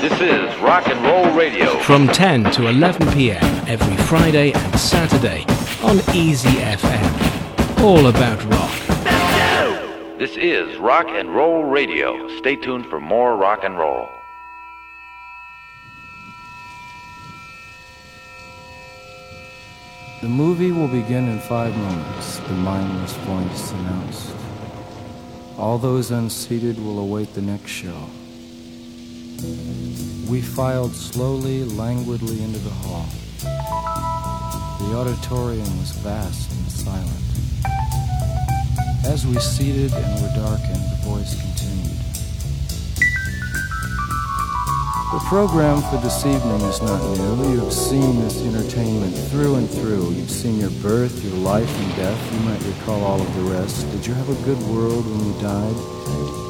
This is Rock and Roll Radio. From 10 to 11 p.m. every Friday and Saturday on Easy FM. All about rock. This is Rock and Roll Radio. Stay tuned for more rock and roll. The movie will begin in five moments, the mindless voice announced. All those unseated will await the next show. We filed slowly, languidly into the hall. The auditorium was vast and silent. As we seated and were darkened, the voice continued. The program for this evening is not new. You have seen this entertainment through and through. You've seen your birth, your life and death. You might recall all of the rest. Did you have a good world when you died?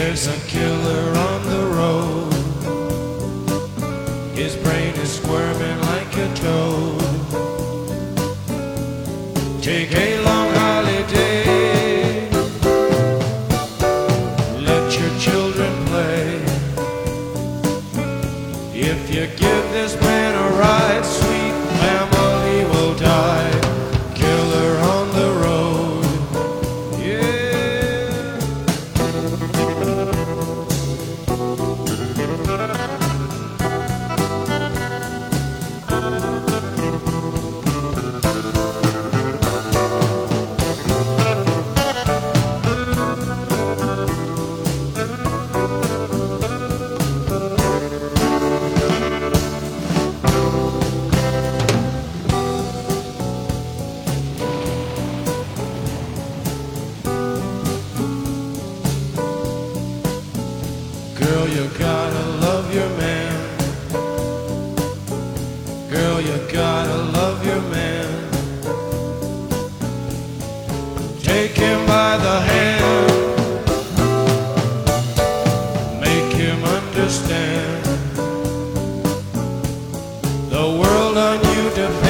There's a killer on the road. The world on you depends.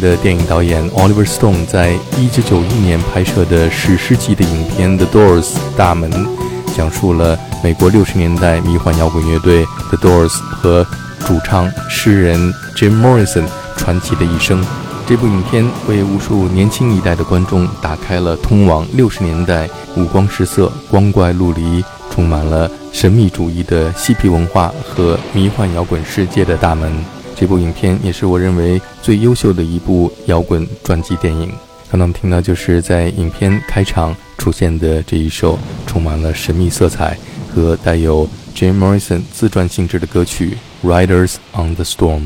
的电影导演 Oliver Stone 在1991年拍摄的史诗级的影片《The Doors》大门，讲述了美国60年代迷幻摇滚乐队 The Doors 和主唱诗人 Jim Morrison 传奇的一生。这部影片为无数年轻一代的观众打开了通往60年代五光十色、光怪陆离、充满了神秘主义的嬉皮文化和迷幻摇滚世界的大门。这部影片也是我认为最优秀的一部摇滚传记电影。刚才我们听到就是在影片开场出现的这一首充满了神秘色彩和带有 Jim Morrison 自传性质的歌曲《Riders on the Storm》。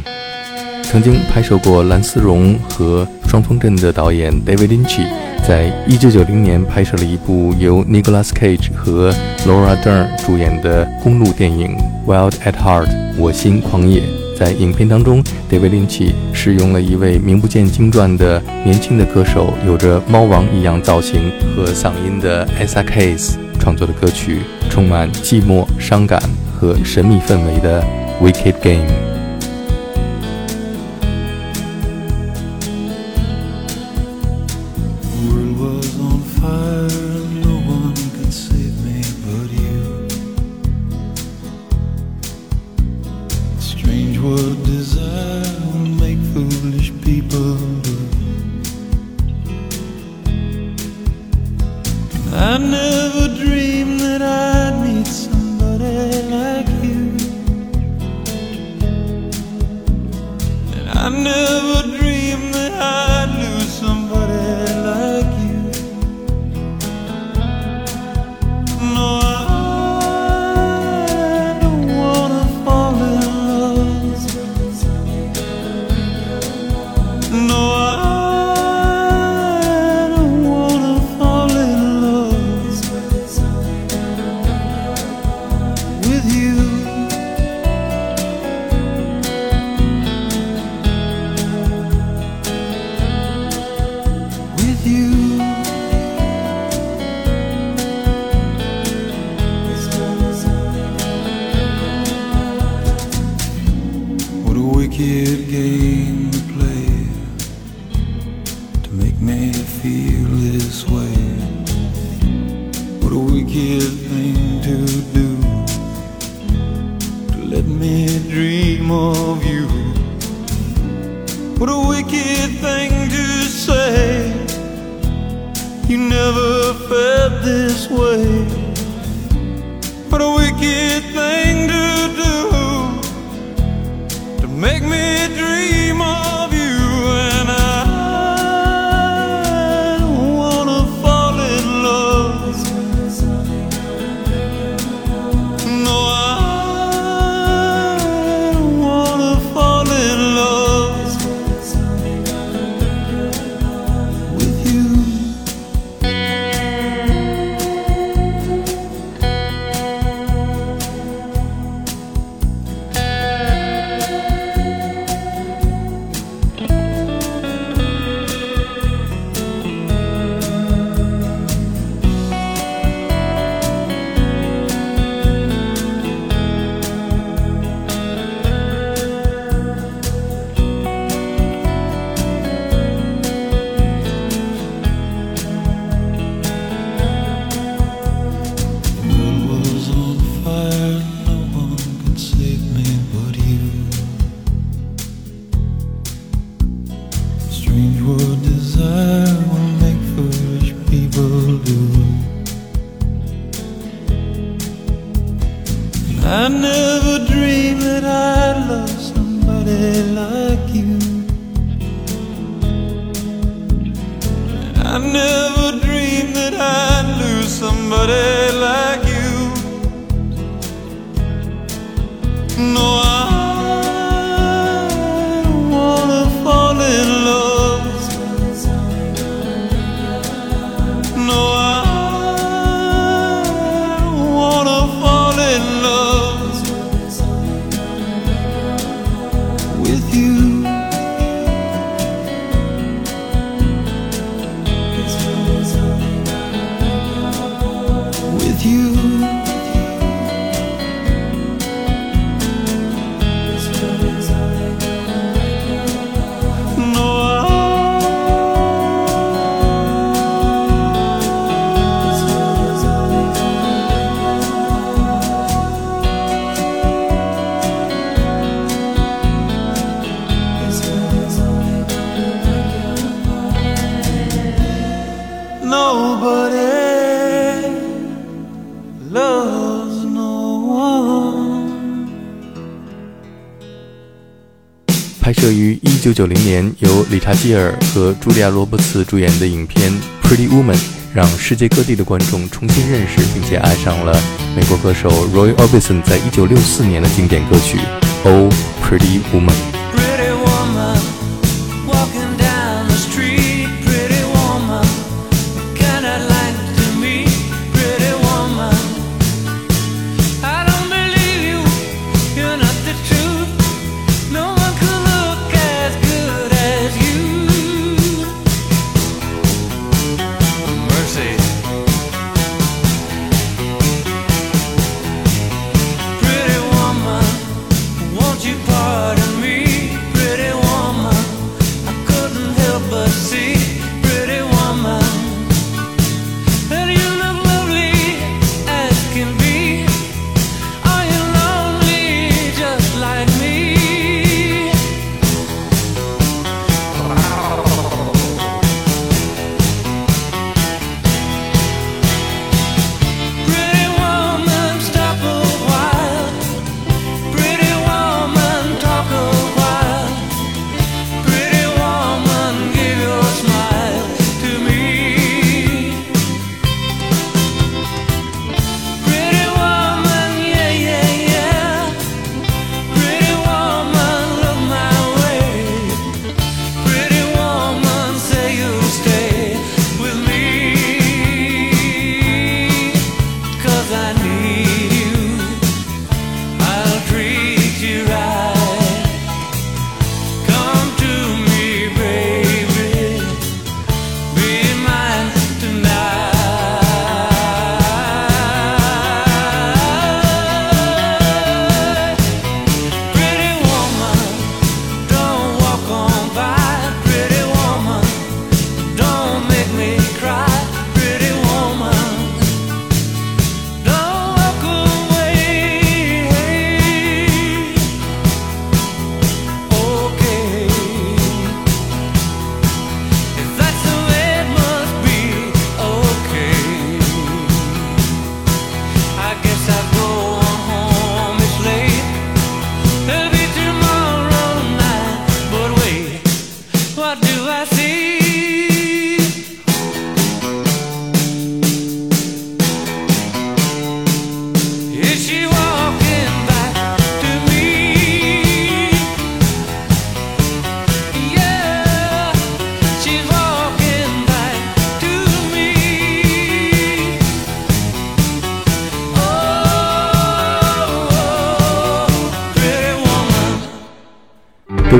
曾经拍摄过《蓝丝绒》和《双峰镇》的导演 David Lynch，在1990年拍摄了一部由 Nicolas Cage 和 Laura Dern 主演的公路电影《Wild at Heart》（我心狂野）。在影片当中，David Lynch 使用了一位名不见经传的年轻的歌手，有着猫王一样造型和嗓音的 Asa Case 创作的歌曲，充满寂寞、伤感和神秘氛围的《Wicked Game》。No, 一九九零年，由理查基尔和茱莉亚罗伯茨主演的影片《Pretty Woman》让世界各地的观众重新认识并且爱上了美国歌手 Roy Orbison 在一九六四年的经典歌曲《Oh Pretty Woman》。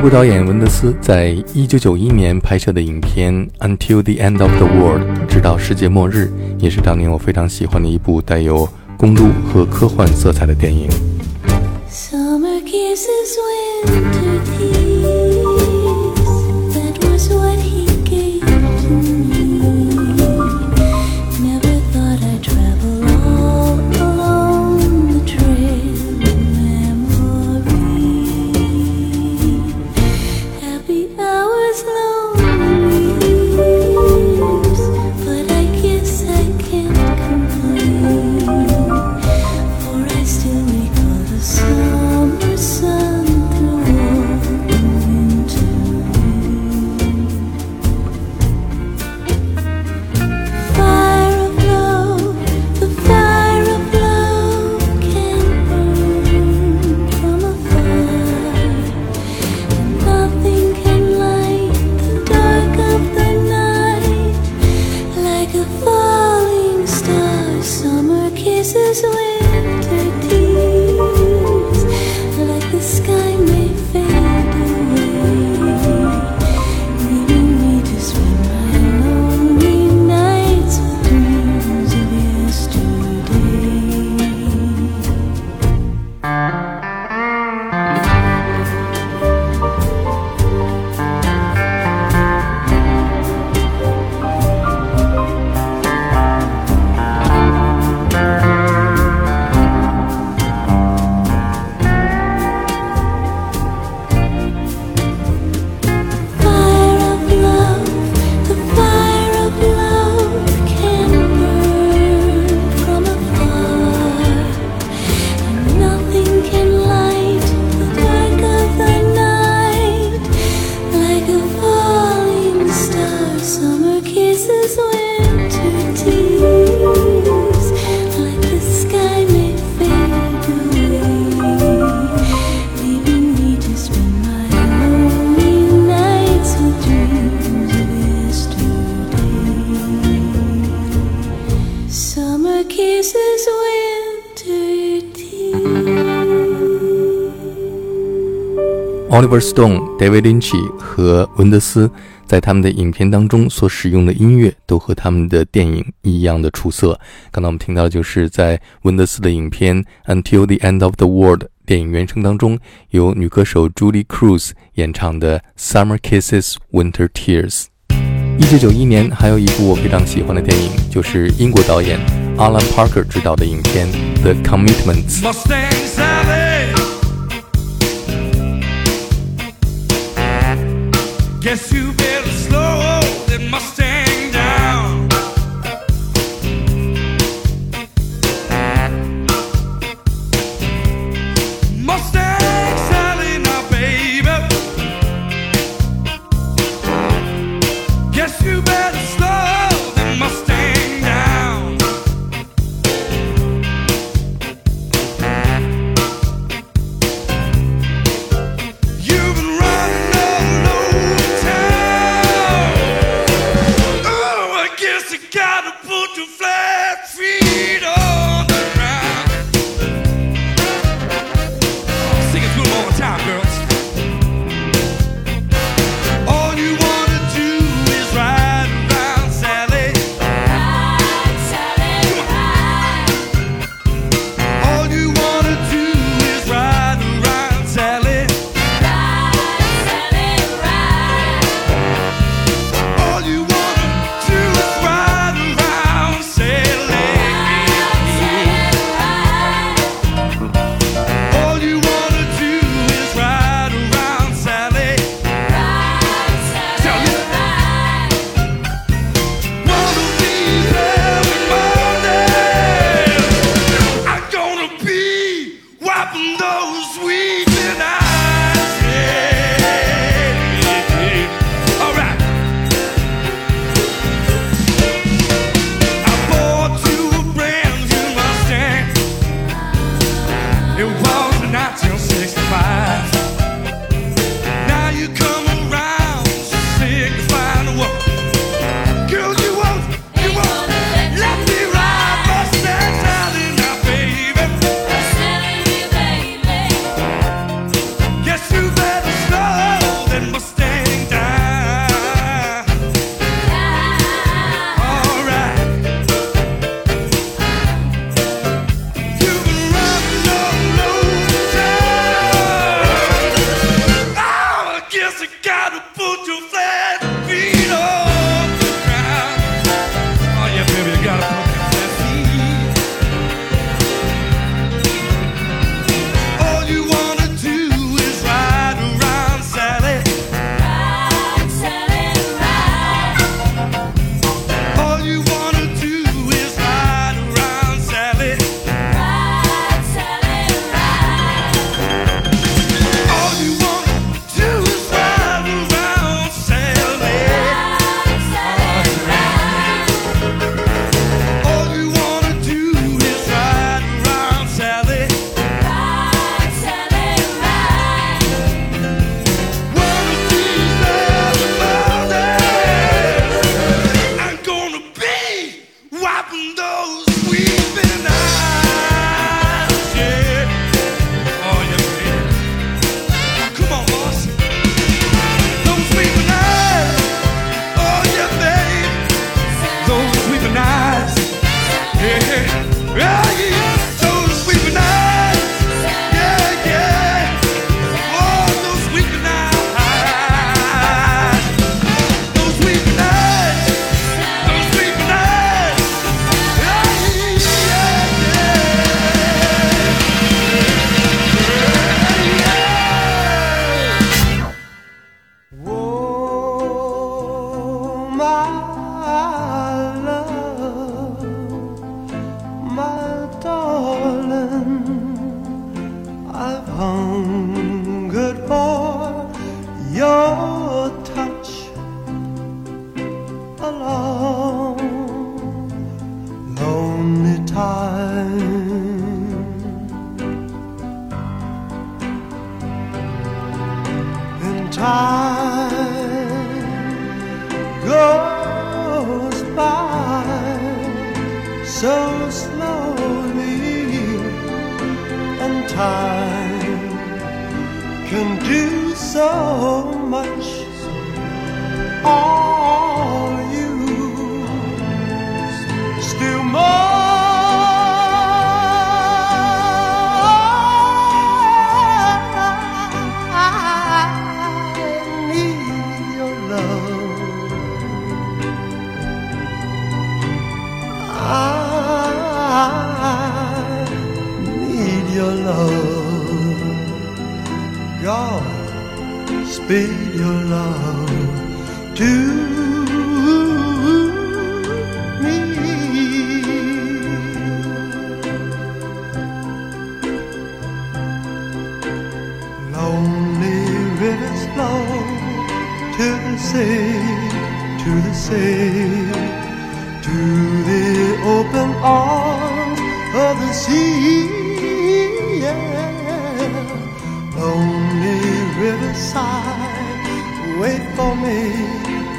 副导演文德斯在一九九一年拍摄的影片 until the end of the world 直到世界末日也是当年我非常喜欢的一部带有公路和科幻色彩的电影。Summer kiss is winter Oliver Stone、David Lynch 和文德斯在他们的影片当中所使用的音乐都和他们的电影一样的出色。刚才我们听到的就是在文德斯的影片《Until the End of the World》电影原声当中，由女歌手 Julie Cruz 演唱的《Summer Kisses, Winter Tears》。一九九一年，还有一部我非常喜欢的电影，就是英国导演 Alan Parker 执导的影片《The Commitments》。Guess you better slow. It Mustang.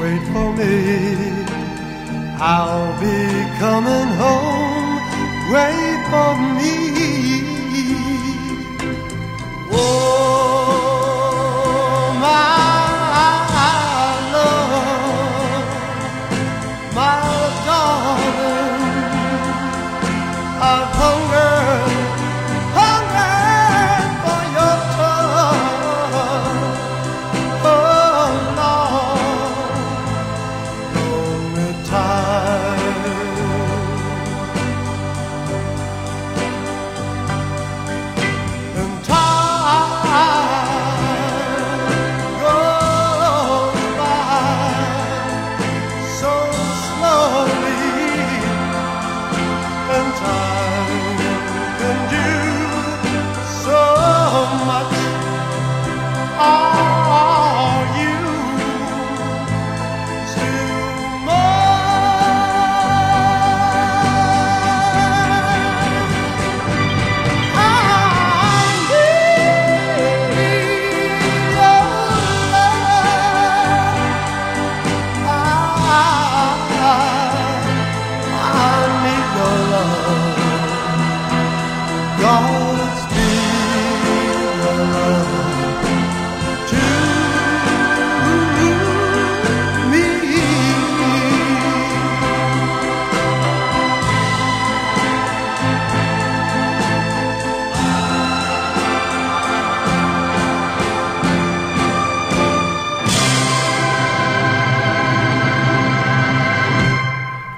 Wait for me. I'll be coming home, wait for me. Oh,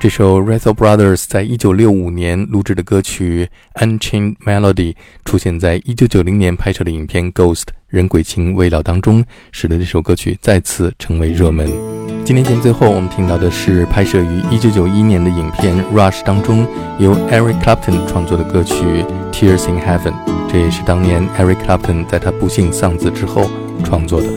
这首 r a t h o Brothers 在一九六五年录制的歌曲《Unchained Melody》出现在一九九零年拍摄的影片《Ghost 人鬼情未了》当中，使得这首歌曲再次成为热门。今天节目最后，我们听到的是拍摄于一九九一年的影片《Rush》当中由 Eric Clapton 创作的歌曲《Tears in Heaven》，这也是当年 Eric Clapton 在他不幸丧子之后创作的。